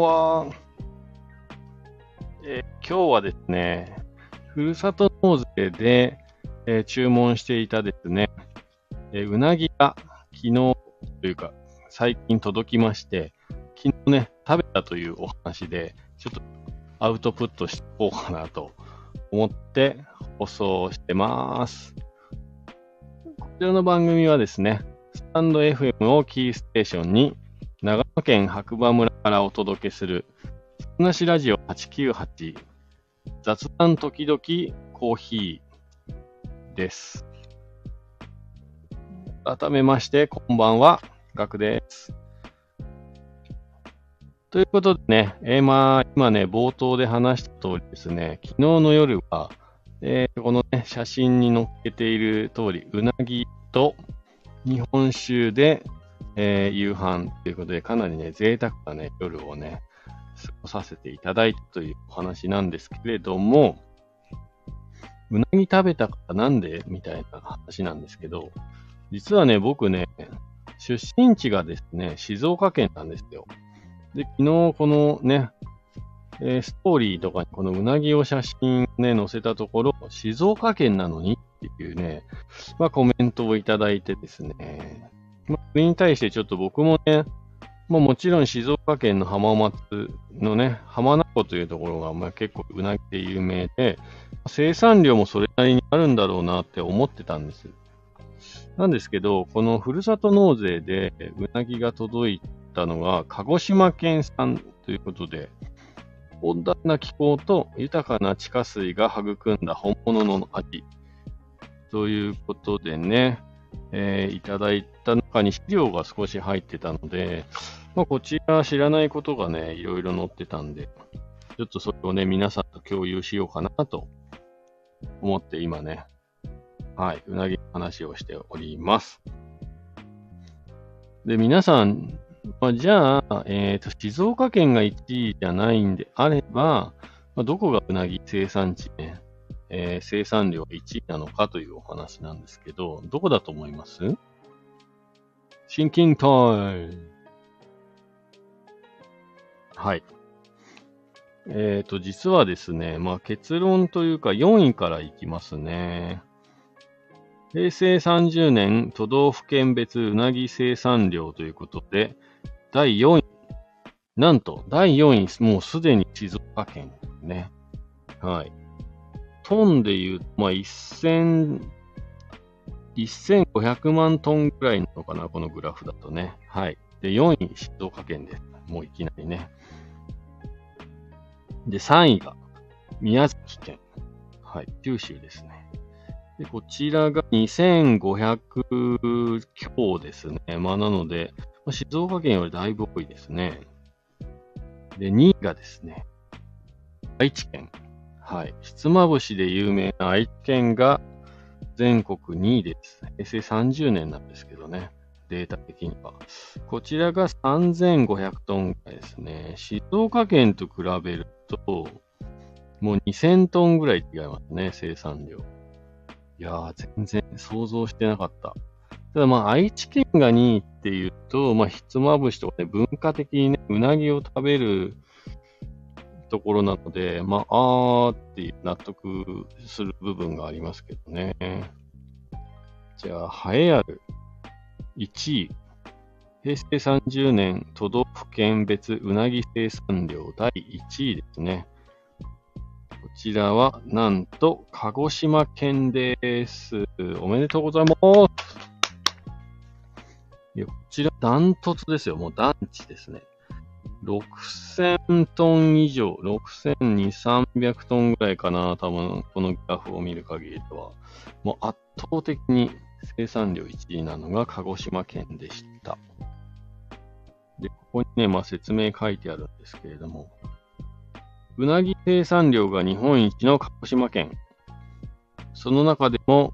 は。えー今日はですね、ふるさと納税で、えー注文していたですね、えーうなぎが昨日というか最近届きまして、昨日ね、食べたというお話で、ちょっとアウトプットしておこうかなと思って放送してます。こちらの番組はですね、スタンド FM をキーステーションに長野県白馬村からお届けする、すなしラジオ898雑談時々コーヒーです。改めまして、こんばんは、ガクです。ということでね、えーまあ、今ね、冒頭で話した通りですね、昨日の夜は、えーこのね、写真に載っけている通り、うなぎと日本酒で、えー夕飯ということで、かなりね、贅沢なね、夜をね、過ごさせていただいたというお話なんですけれども、うなぎ食べたからなんでみたいな話なんですけど、実はね、僕ね、出身地がですね、静岡県なんですよ。で、昨日このね、えーストーリーとかにこのうなぎを写真ね、載せたところ、静岡県なのにっていうね、まあコメントをいただいてですね、まあ、それに対してちょっと僕もね、まあもちろん静岡県の浜松のね、浜名湖というところがまあ結構うなぎで有名で、生産量もそれなりにあるんだろうなって思ってたんです。なんですけど、このふるさと納税でうなぎが届いたのが鹿児島県産ということで、温暖な気候と豊かな地下水が育んだ本物の味。ということでね、えーいただいた中に資料が少し入ってたので、まあ、こちら知らないことがね、いろいろ載ってたんで、ちょっとそれをね、皆さんと共有しようかなと思って今ね、はい、うなぎの話をしております。で、皆さん、まあ、じゃあ、えっ、と、静岡県が1位じゃないんであれば、まあ、どこがうなぎ生産地ね、えー生産量1位なのかというお話なんですけど、どこだと思います？シンキンタイム。はい。えっ、と、実はですね、まあ結論というか4位からいきますね。平成30年都道府県別うなぎ生産量ということで、第4位。なんと、第4位、もうすでに静岡県ね。はい。トンで言う、まあ、1000、1500万トンぐらいなのかな、このグラフだとね。はい。で、4位、静岡県です。もういきなりね。で、3位が宮崎県。はい。九州ですね。で、こちらが2500強ですね。まあ、なので、まあ静岡県よりだいぶ多いですね。で、2位がですね、愛知県。はい。ひつまぶしで有名な愛知県が全国2位です。平成30年なんですけどね。データ的には。こちらが3500トンぐらいですね。静岡県と比べると、もう2000トンぐらい違いますね、生産量。いやー、全然想像してなかった。ただまあ、愛知県が2位っていうと、まあ、ひつまぶしとかね、文化的にね、うなぎを食べるところなので、まあ、あーって納得する部分がありますけどね。じゃあ、栄えある1位。平成30年都道府県別うなぎ生産量第1位ですね。こちらは、なんと、鹿児島県です。おめでとうございます。いや、こちら、ダントツですよ。もう団地ですね。6000トン以上、6200、300トンぐらいかな。多分、このグラフを見る限りでは。もう圧倒的に生産量1位なのが鹿児島県でした。で、ここにね、まあ説明書いてあるんですけれども、うなぎ生産量が日本一の鹿児島県。その中でも、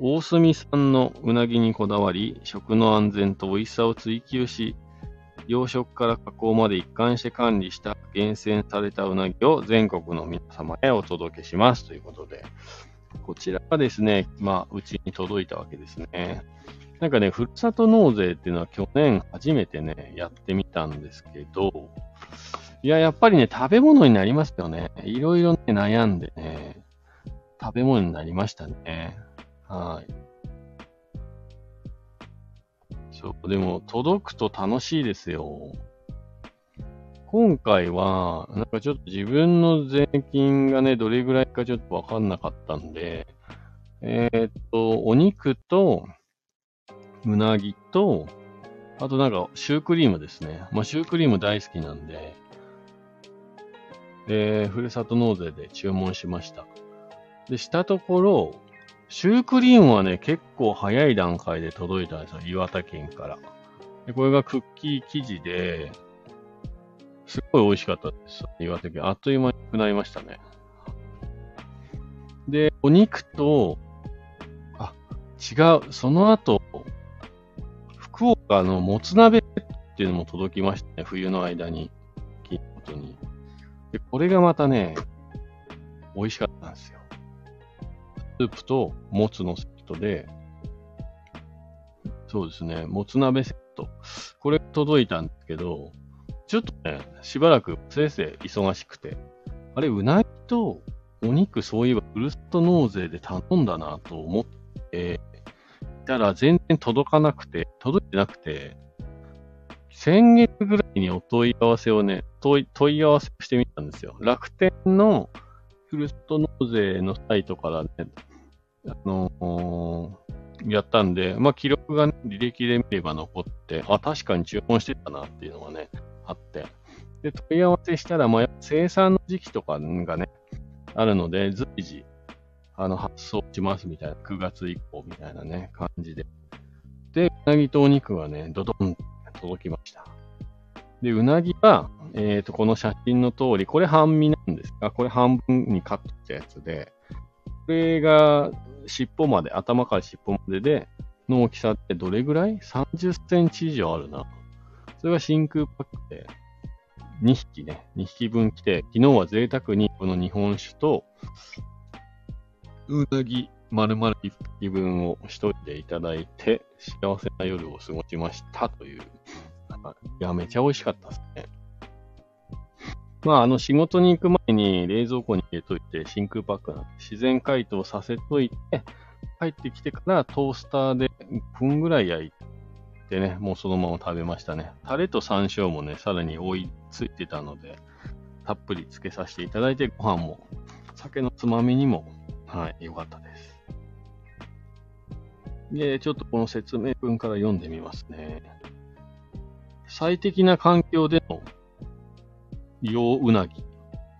大隅産のうなぎにこだわり、食の安全と美味しさを追求し、養殖から加工まで一貫して管理した厳選されたうなぎを全国の皆様へお届けしますということで、こちらがですね、まあ、うちに届いたわけですね。なんかね、ふるさと納税っていうのは去年初めてね、やってみたんですけど、いや、やっぱりね、食べ物になりますよね。いろいろね、悩んでね、食べ物になりましたね。はい。そう、でも、届くと楽しいですよ。今回は、なんかちょっと自分の税金がね、どれぐらいかちょっとわかんなかったんで、えー、っと、お肉と、うなぎと、あとなんか、シュークリームですね。まあ、シュークリーム大好きなんで、で、ふるさと納税で注文しました。で、したところ、シュークリームはね、結構早い段階で届いたんですよ。岩手県から。で、これがクッキー生地で、すごい美味しかったです。岩手県。あっという間になくなりましたね。で、お肉と、あ、違う。その後、福岡のもつ鍋っていうのも届きましたね。冬の間に。金ことに。で、これがまたね、美味しかった。スープともつのセットで、そうですね、もつ鍋セット。これ届いたんですけど、ちょっとね、しばらく先生忙しくて、あれ、うなぎとお肉そういえばふるさと納税で頼んだなと思って、たら全然届かなくて、届いてなくて、先月ぐらいにお問い合わせをね、問い問い合わせしてみたんですよ。楽天のふるさと納税のサイトからね、あのー、やったんで、まあ、記録が、ね、履歴で見れば残って、あ、確かに注文してたなっていうのがね、あって。で、問い合わせしたら、まあ、生産の時期とかがね、あるので、随時、あの、発送しますみたいな、9月以降みたいなね、感じで。で、うなぎとお肉はね、ドドン届きました。で、うなぎは、えっ、ー、と、この写真の通り、これ半身なんですが、これ半分にカットしたやつで、これが尻尾まで、頭から尻尾までで、の大きさってどれぐらい ?30 センチ以上あるな。それが真空パックで、2匹ね、2匹分来て、昨日は贅沢にこの日本酒と、うなぎ丸々1匹分を一人でいただいて、幸せな夜を過ごしましたという。いや、めちゃ美味しかったですね。まあ、あの、仕事に行く前に冷蔵庫に入れといて、真空パックなんで、自然解凍させといて、帰ってきてからトースターで5分ぐらい焼いてね、もうそのまま食べましたね。タレと山椒もね、さらに追いついてたので、たっぷりつけさせていただいて、ご飯も、酒のつまみにも、はい、よかったです。で、ちょっとこの説明文から読んでみますね。最適な環境での洋うなぎ。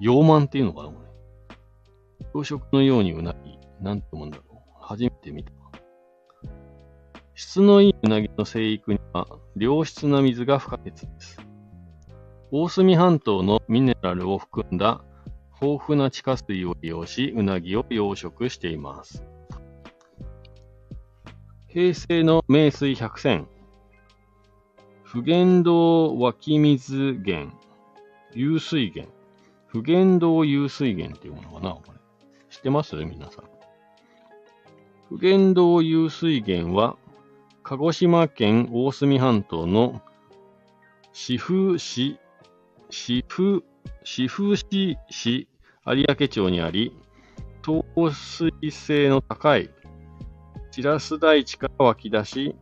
洋満っていうのかなこれ。養殖のようにうなぎ。なんて思うんだろう。初めて見た。質のいいうなぎの生育には良質な水が不可欠です。大隅半島のミネラルを含んだ豊富な地下水を利用し、うなぎを養殖しています。平成の名水百選。不言道湧き水源。湧水源。不言道湧水源っていうものかなこれ。知ってます？皆さん。不言道湧水源は、鹿児島県大隅半島の四風市、四風、四風市市有明町にあり、透水性の高いシラス大地から湧き出し、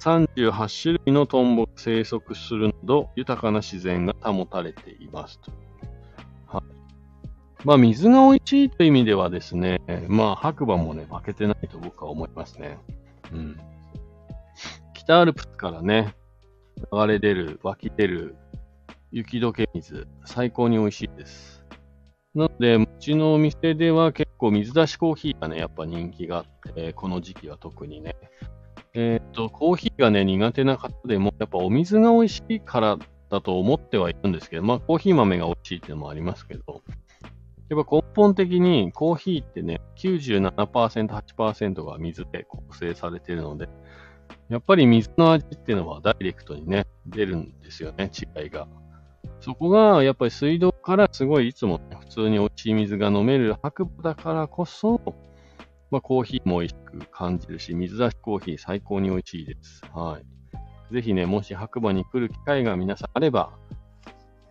38種類のトンボが生息するなど、豊かな自然が保たれていますと。はい。まあ、水が美味しいという意味ではですね、まあ、白馬もね、負けてないと僕は思いますね。うん。北アルプスからね、流れ出る、湧き出る雪解け水、最高に美味しいです。なので、うちのお店では結構水出しコーヒーがね、やっぱ人気があって、この時期は特にね。えっ、と、コーヒーがね、苦手な方でも、やっぱお水が美味しいからだと思ってはいるんですけど、まあ、コーヒー豆が美味しいっていうのもありますけど、やっぱ根本的にコーヒーってね、97%、8%が水で構成されているので、やっぱり水の味っていうのはダイレクトにね、出るんですよね、違いが。そこが、やっぱり水道からすごいいつも、ね、普通に美味しい水が飲める白馬だからこそ、まあ、コーヒーも美味しく感じるし、水出しコーヒー最高に美味しいです。はい。ぜひね、もし白馬に来る機会が皆さんあれば、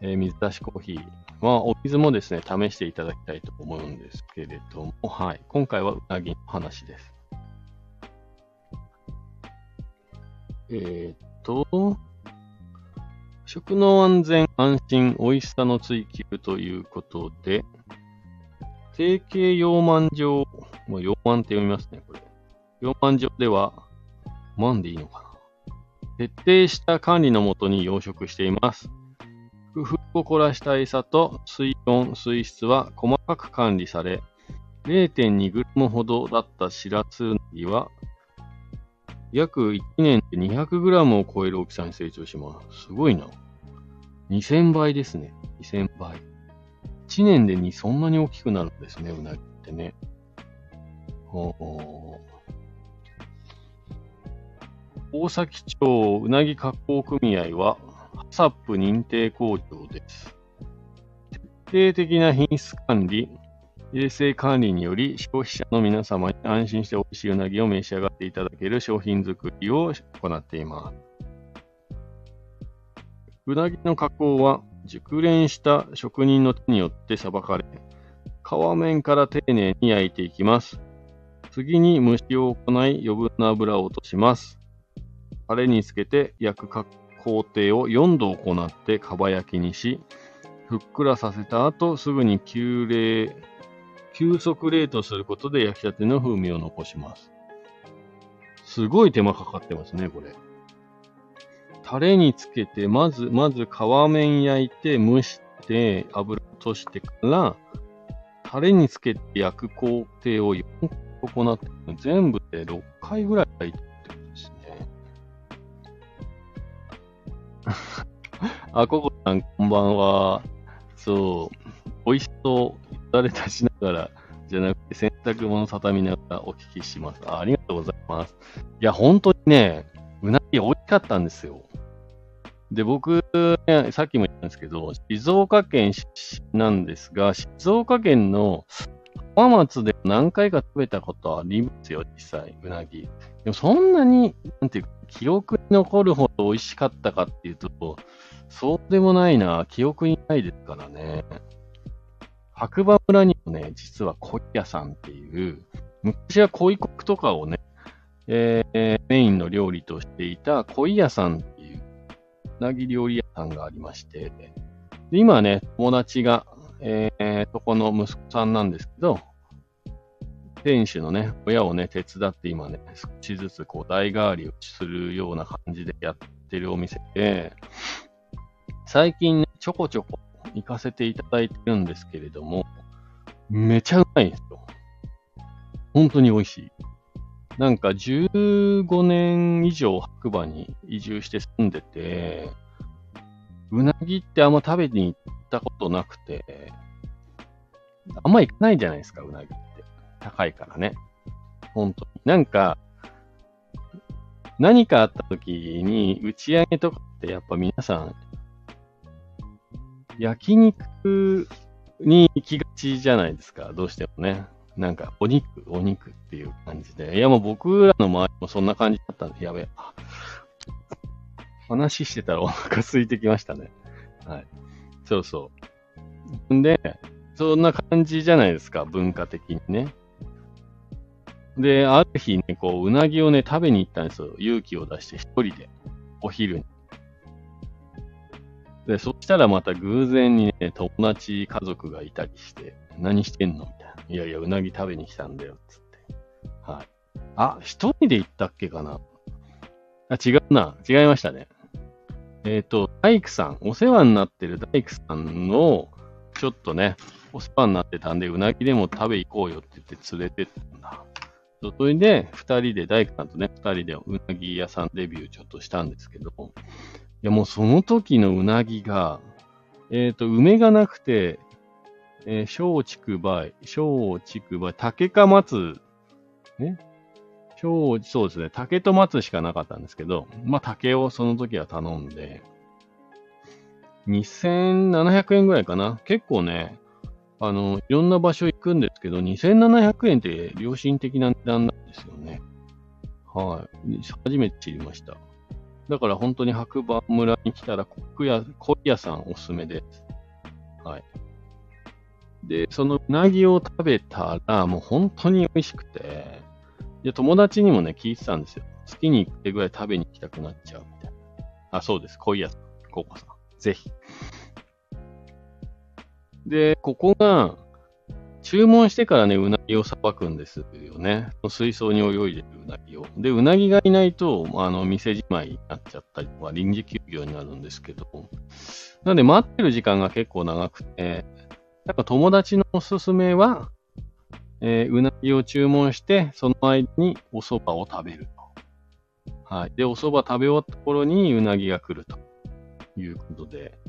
えー、水出しコーヒー、まあ、お水もですね、試していただきたいと思うんですけれども、はい。今回はうなぎの話です。えー、っと、食の安全、安心、美味しさの追求ということで、定型養満場、まあ、養満って読みますね、これ。養満場では、万でいいのかな。徹底した管理のもとに養殖しています。工夫を凝らした餌と水温、水質は細かく管理され、0.2g ほどだったシラスウナギは約1年で 200g を超える大きさに成長します。すごいな。2000倍ですね。2000倍。1年でにそんなに大きくなるんですね、うなぎってね。ほ大崎町うなぎ加工組合は、ハサップ認定工場です。徹底的な品質管理、衛生管理により消費者の皆様に安心して美味しいうなぎを召し上がっていただける商品作りを行っています。うなぎの加工は熟練した職人の手によってさばかれ、皮面から丁寧に焼いていきます。次に蒸しを行い余分な油を落とします。タレにつけて焼く工程を4度行ってかば焼きにし、ふっくらさせた後、すぐに急冷急速冷凍することで焼きたての風味を残します。すごい手間かかってますね、これ。タレにつけて、まず、まず皮面焼いて、蒸して、油落としてから、タレにつけて焼く工程を4回行って、全部で6回ぐらい焼いてるってことですね。あ、ココさん、こんばんは。そう、美味しそう。だれ立ちながら、じゃなくて洗濯物畳みながらお聞きしますあ。ありがとうございます。いや、本当にね、うなぎ美味しかったんですよ。で、僕、ね、さっきも言ったんですけど、静岡県出身なんですが、静岡県の浜松で何回か食べたことありますよ、実際、うなぎ。でもそんなに、なんていうか、記憶に残るほど美味しかったかっていうと、そうでもないな、記憶にないですからね。白馬村にもね、実は鯉屋さんっていう、昔は鯉国とかをね、えー、メインの料理としていた鯉屋さんっていう、うなぎ料理屋さんがありまして、で今ね、友達が、えー、そこの息子さんなんですけど、店主のね、親をね、手伝って今ね、少しずつこう代替わりをするような感じでやってるお店で、最近ね、ちょこちょこ行かせていただいてるんですけれども、めちゃうまいんですよ。本当に美味しい。なんか15年以上白馬に移住して住んでて、うなぎってあんま食べに行ったことなくて、あんま行かないじゃないですか、うなぎって。高いからね。本当に。なんか、何かあった時に打ち上げとかってやっぱ皆さん焼肉に行きがちじゃないですか、どうしてもね。なんか、お肉、お肉っていう感じで。いや、もう僕らの周りもそんな感じだったんで、やべえ。話してたらお腹空いてきましたね。はい。そうそう。んで、そんな感じじゃないですか、文化的にね。で、ある日ね、こう、うなぎをね、食べに行ったんですよ。勇気を出して一人で。お昼に。で、そしたらまた偶然にね、友達家族がいたりして、何してんのみたいな。いやいや、うなぎ食べに来たんだよ、つって。はい。あ、一人で行ったっけかな？あ、違うな。違いましたね。えっ、ー、と、大工さん、お世話になってる大工さんの、ちょっとね、お世話になってたんで、うなぎでも食べ行こうよって言って連れてったんだ。それで、二人で、大工さんとね、二人でうなぎ屋さんデビューちょっとしたんですけど、いや、もうその時のうなぎが、えっ、ー、と、梅がなくて、えー、小竹梅、小竹梅、竹か松、ね。小、そうですね。竹と松しかなかったんですけど、まあ竹をその時は頼んで、2700円ぐらいかな。結構ね、あの、いろんな場所行くんですけど、2700円って良心的な値段なんですよね。はい。初めて知りました。だから本当に白馬村に来たら、コック屋、コ屋さんおすすめです。はい。で、そのうなぎを食べたら、もう本当に美味しくて、で、友達にもね、聞いてたんですよ。月に1回ぐらい食べに行きたくなっちゃうみたいな。あ、そうです。濃いやつ。ココさん。ぜひ。で、ここが、注文してからね、うなぎをさばくんですよね。水槽に泳いでるうなぎを。で、うなぎがいないと、あの、店じまいになっちゃったりとか、臨時休業になるんですけど、なので待ってる時間が結構長くて、なんか友達のおすすめは、えー、うなぎを注文して、その間にお蕎麦を食べると。はい。で、お蕎麦食べ終わった頃にうなぎが来るということで、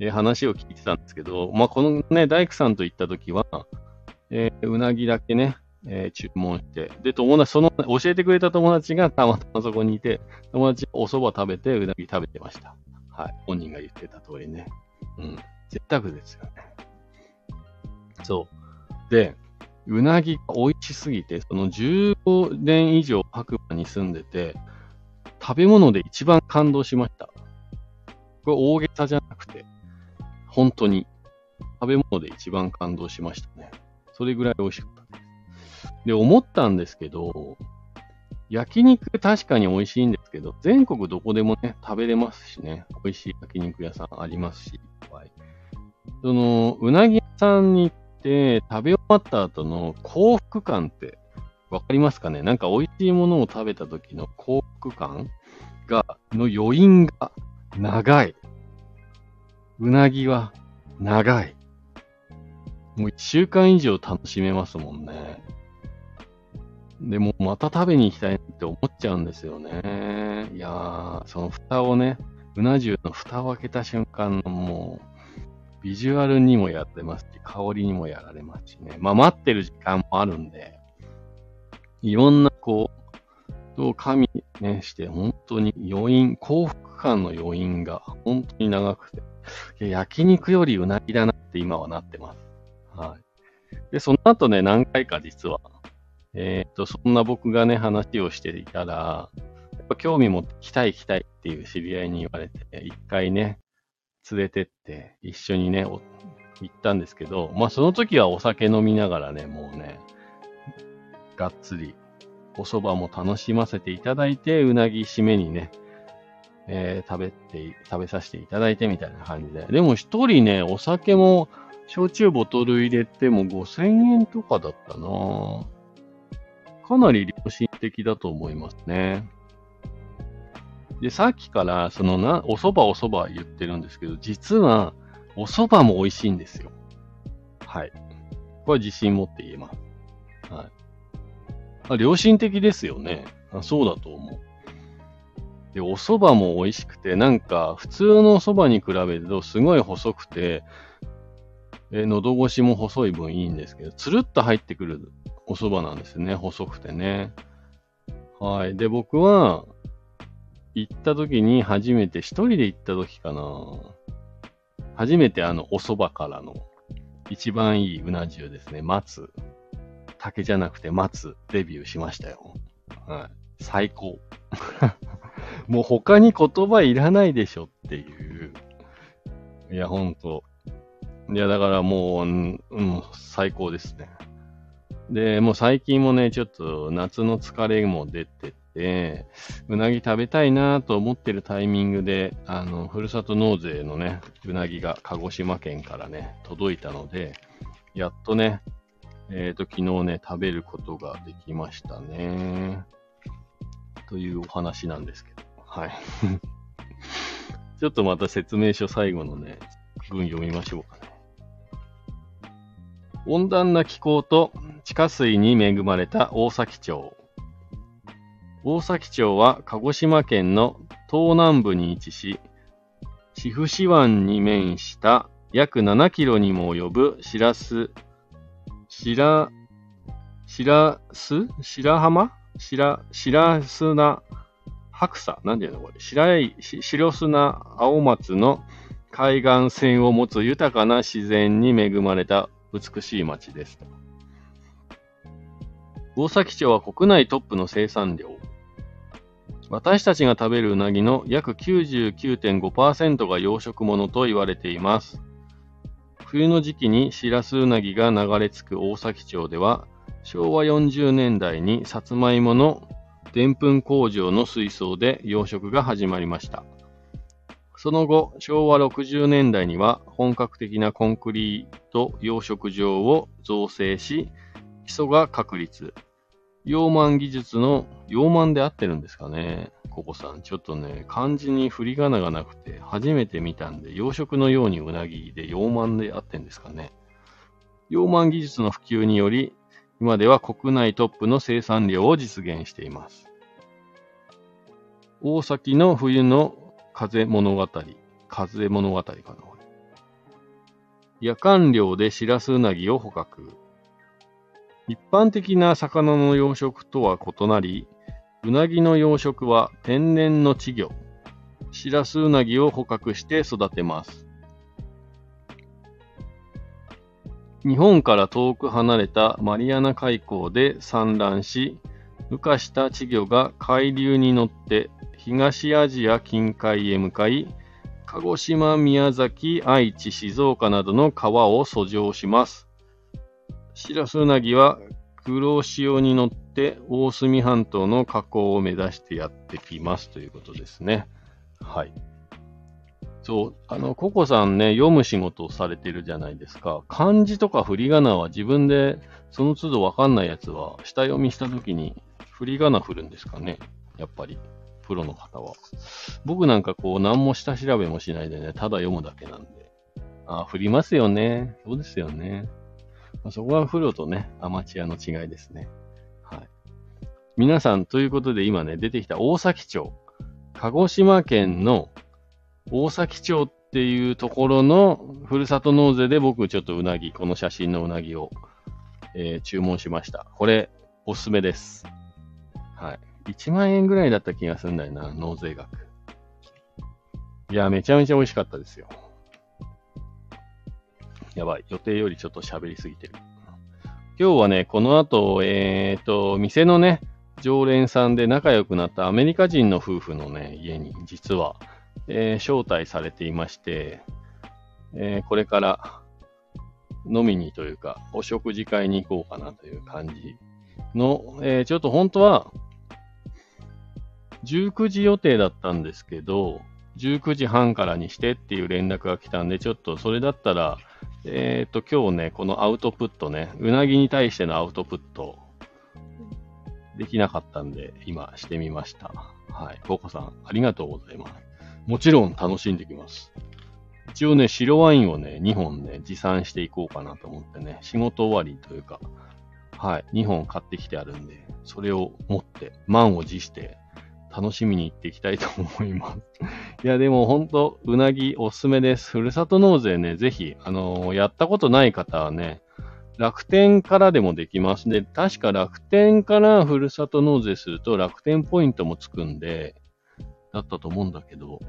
えー、話を聞いてたんですけど、まあ、このね、大工さんと行った時は、えー、うなぎだけね、えー、注文して、で、友達、その、教えてくれた友達がたまたまそこにいて、友達お蕎麦食べて、うなぎ食べてました。はい。本人が言ってた通りね。うん。絶沢ですよね。そう。で、うなぎが美味しすぎて、その15年以上白馬に住んでて、食べ物で一番感動しました。これ大げさじゃなくて、本当に食べ物で一番感動しましたね。それぐらい美味しかったです。で、思ったんですけど、焼肉確かに美味しいんですけど、全国どこでもね、食べれますしね、美味しい焼肉屋さんありますし、はい、その、うなぎ屋さんに行っ食べ終わった後の幸福感ってわかりますかね？なんか美味しいものを食べた時の幸福感が、の余韻が長い。うなぎは長い。もう一週間以上楽しめますもんね。でも、また食べに行きたいって思っちゃうんですよね。いやー、その蓋をね、うな重の蓋を開けた瞬間のもう、ビジュアルにもやってますし、香りにもやられますしね。まあ待ってる時間もあるんで、いろんなこう、と加味ね、して、本当に余韻、幸福感の余韻が本当に長くて、焼肉よりうなぎだなって今はなってます。はい。で、その後ね、何回か実は、えっ、と、そんな僕がね、話をしていたら、やっぱ興味持って来たい来たいっていう知り合いに言われて、一回ね、連れてって、一緒にね、行ったんですけど、まあその時はお酒飲みながらね、もうね、がっつり、お蕎麦も楽しませていただいて、うなぎ締めにね、えー、食べて、食べさせていただいてみたいな感じで。でも一人ね、お酒も、焼酎ボトル入れても5000円とかだったなかなり良心的だと思いますね。で、さっきから、そのな、お蕎麦お蕎麦言ってるんですけど、実は、お蕎麦も美味しいんですよ。はい。これは自信持って言えます。はい。あ良心的ですよねあ。そうだと思う。で、お蕎麦も美味しくて、なんか、普通のお蕎麦に比べると、すごい細くて、え喉越しも細い分いいんですけど、つるっと入ってくるお蕎麦なんですね。細くてね。はい。で、僕は、行った時に初めて、一人で行った時かな。初めてあの、お蕎麦からの、一番いいうな重ですね。松。竹じゃなくて松、デビューしましたよ。はい。最高。もう他に言葉いらないでしょっていう。いや、ほんと。いや、だからもう、うん、最高ですね。で、もう最近もね、ちょっと夏の疲れも出てて、うなぎ食べたいなと思ってるタイミングで、あの、ふるさと納税のね、うなぎが鹿児島県からね、届いたので、やっとね、えっ、ー、と、昨日ね、食べることができましたね。というお話なんですけど。はい。ちょっとまた説明書最後のね、文読みましょうかね。温暖な気候と地下水に恵まれた大崎町。大崎町は鹿児島県の東南部に位置し、千府市湾に面した約7キロにも及ぶしらす、しら、しらす白浜？白、白砂白砂？なんていうのこれ？白い、白砂青松の海岸線を持つ豊かな自然に恵まれた美しい町です。大崎町は国内トップの生産量。私たちが食べるうなぎの約99.5%が養殖物と言われています。冬の時期にシラスウナギが流れ着く大崎町では、昭和40年代にさつまいものでんぷん工場の水槽で養殖が始まりました。その後、昭和60年代には本格的なコンクリート養殖場を造成し、基礎が確立。溶満技術の、溶満で合ってるんですかねココさん。ちょっとね、漢字に振り仮名がなくて、初めて見たんで、養殖のようにうなぎで溶満で合ってんですかね溶満技術の普及により、今では国内トップの生産量を実現しています。大崎の冬の風物語。風物語かな。夜間漁でシラスウナギを捕獲。一般的な魚の養殖とは異なり、うなぎの養殖は天然の稚魚、シラスウナギを捕獲して育てます。日本から遠く離れたマリアナ海溝で産卵し、孵化した稚魚が海流に乗って東アジア近海へ向かい、鹿児島、宮崎、愛知、静岡などの川を遡上します。シラスウナギは黒潮に乗って大隅半島の河口を目指してやってきますということですね。はい。そう、あの、ココさんね、読む仕事をされてるじゃないですか。漢字とか振り仮名は自分でその都度わかんないやつは、下読みしたときに振り仮名振るんですかね。やっぱり、プロの方は。僕なんかこう、何も下調べもしないでね、ただ読むだけなんで。あ、振りますよね。そうですよね。まあ、そこはプロとね、アマチュアの違いですね。はい。皆さん、ということで今ね、出てきた大崎町。鹿児島県の大崎町っていうところのふるさと納税で僕ちょっとうなぎ、この写真のうなぎを、えー、注文しました。これ、おすすめです。はい。1万円ぐらいだった気がするんだよな、納税額。いや、めちゃめちゃ美味しかったですよ。やばい。予定よりちょっと喋りすぎてる。今日はね、この後、えっ、ー、と、店のね、常連さんで仲良くなったアメリカ人の夫婦のね、家に実は、えー、招待されていまして、えー、これから飲みにというか、お食事会に行こうかなという感じの、え、ちょっと本当は、19時予定だったんですけど、19時半からにしてっていう連絡が来たんで、ちょっとそれだったら、えっ、ー、と、今日ね、このアウトプットね、うなぎに対してのアウトプット、できなかったんで、今してみました。はい。ココさん、ありがとうございます。もちろん楽しんできます。一応ね、白ワインをね、2本ね、持参していこうかなと思ってね、仕事終わりというか、はい、2本買ってきてあるんで、それを持って、満を持して、楽しみに行っていきたいと思います。いや、でも本当うなぎおすすめです。ふるさと納税ね、ぜひ、あのー、やったことない方はね、楽天からでもできます。で、確か楽天からふるさと納税すると楽天ポイントもつくんで、だったと思うんだけど、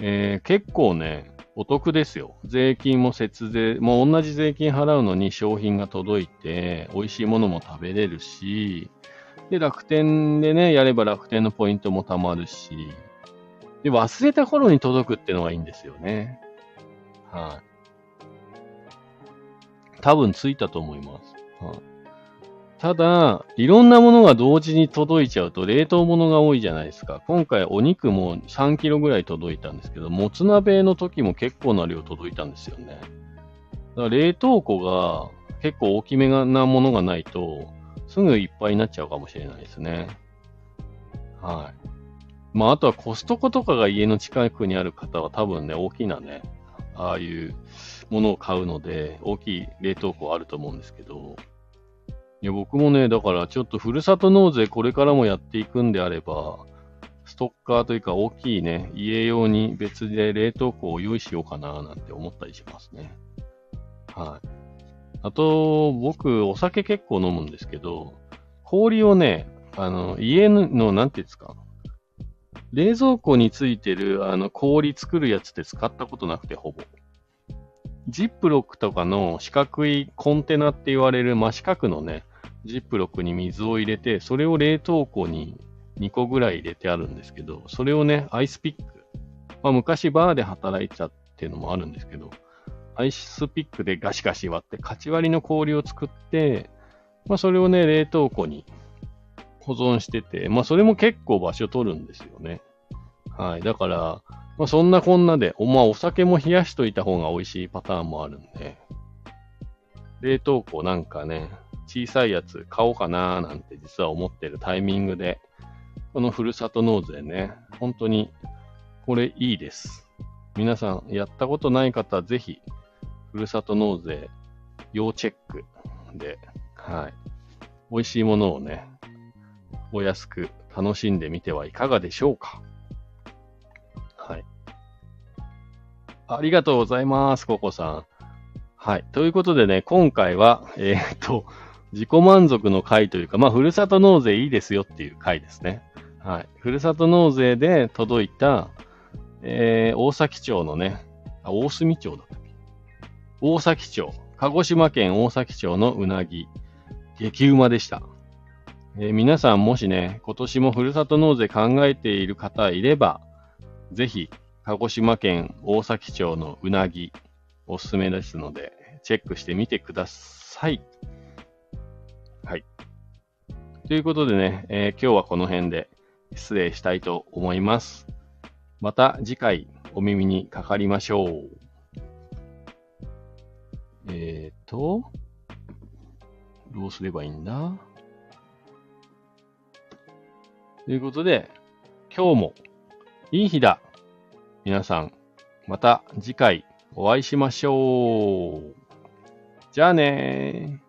えー、結構ね、お得ですよ。税金も節税、もう同じ税金払うのに商品が届いて、美味しいものも食べれるし、で、楽天でね、やれば楽天のポイントも貯まるし、で、忘れた頃に届くってのがいいんですよね。はい、多分ついたと思います。はい、ただ、いろんなものが同時に届いちゃうと冷凍物が多いじゃないですか。今回お肉も3キロぐらい届いたんですけど、もつ鍋の時も結構な量届いたんですよね。だから冷凍庫が結構大きめなものがないと、すぐいっぱいになっちゃうかもしれないですね。はい。まあ、あとはコストコとかが家の近くにある方は多分ね、大きなね、ああいうものを買うので、大きい冷凍庫あると思うんですけど、いや、僕もね、だからちょっとふるさと納税これからもやっていくんであれば、ストッカーというか大きいね、家用に別で冷凍庫を用意しようかななんて思ったりしますね。はい。あと、僕、お酒結構飲むんですけど、氷をね、あの、家の、なんていうんですか、冷蔵庫についてる、あの、氷作るやつって使ったことなくて、ほぼ。ジップロックとかの四角いコンテナって言われる真四角のね、ジップロックに水を入れて、それを冷凍庫に2個ぐらい入れてあるんですけど、それをね、アイスピック。まあ、昔バーで働いてたっていうのもあるんですけど、アイスピックでガシガシ割って、カチ割りの氷を作って、まあ、それをね、冷凍庫に保存してて、まあ、それも結構場所取るんですよね。はい。だから、まあ、そんなこんなで、おまあ、お酒も冷やしといた方が美味しいパターンもあるんで、冷凍庫なんかね、小さいやつ買おうかなーなんて実は思ってるタイミングで、このふるさと納税ね、本当にこれいいです。皆さんやったことない方、ぜひふるさと納税、要チェックで、はい。美味しいものをね、お安く楽しんでみてはいかがでしょうか。はい。ありがとうございます、ココさん。はい。ということでね、今回は、えー、っと、自己満足の回というか、まあ、ふるさと納税いいですよっていう回ですね。はい。ふるさと納税で届いた、えー、大崎町のね、あ、大隅町だった。大崎町、鹿児島県大崎町のうなぎ、激うまでした。えー、皆さんもしね、今年もふるさと納税考えている方いれば、ぜひ、鹿児島県大崎町のうなぎ、おすすめですので、チェックしてみてください。はい。ということでね、えー、今日はこの辺で失礼したいと思います。また次回お耳にかかりましょう。えっ、ー、と、どうすればいいんだ？ということで、今日もいい日だ。皆さん、また次回お会いしましょう。じゃあねー。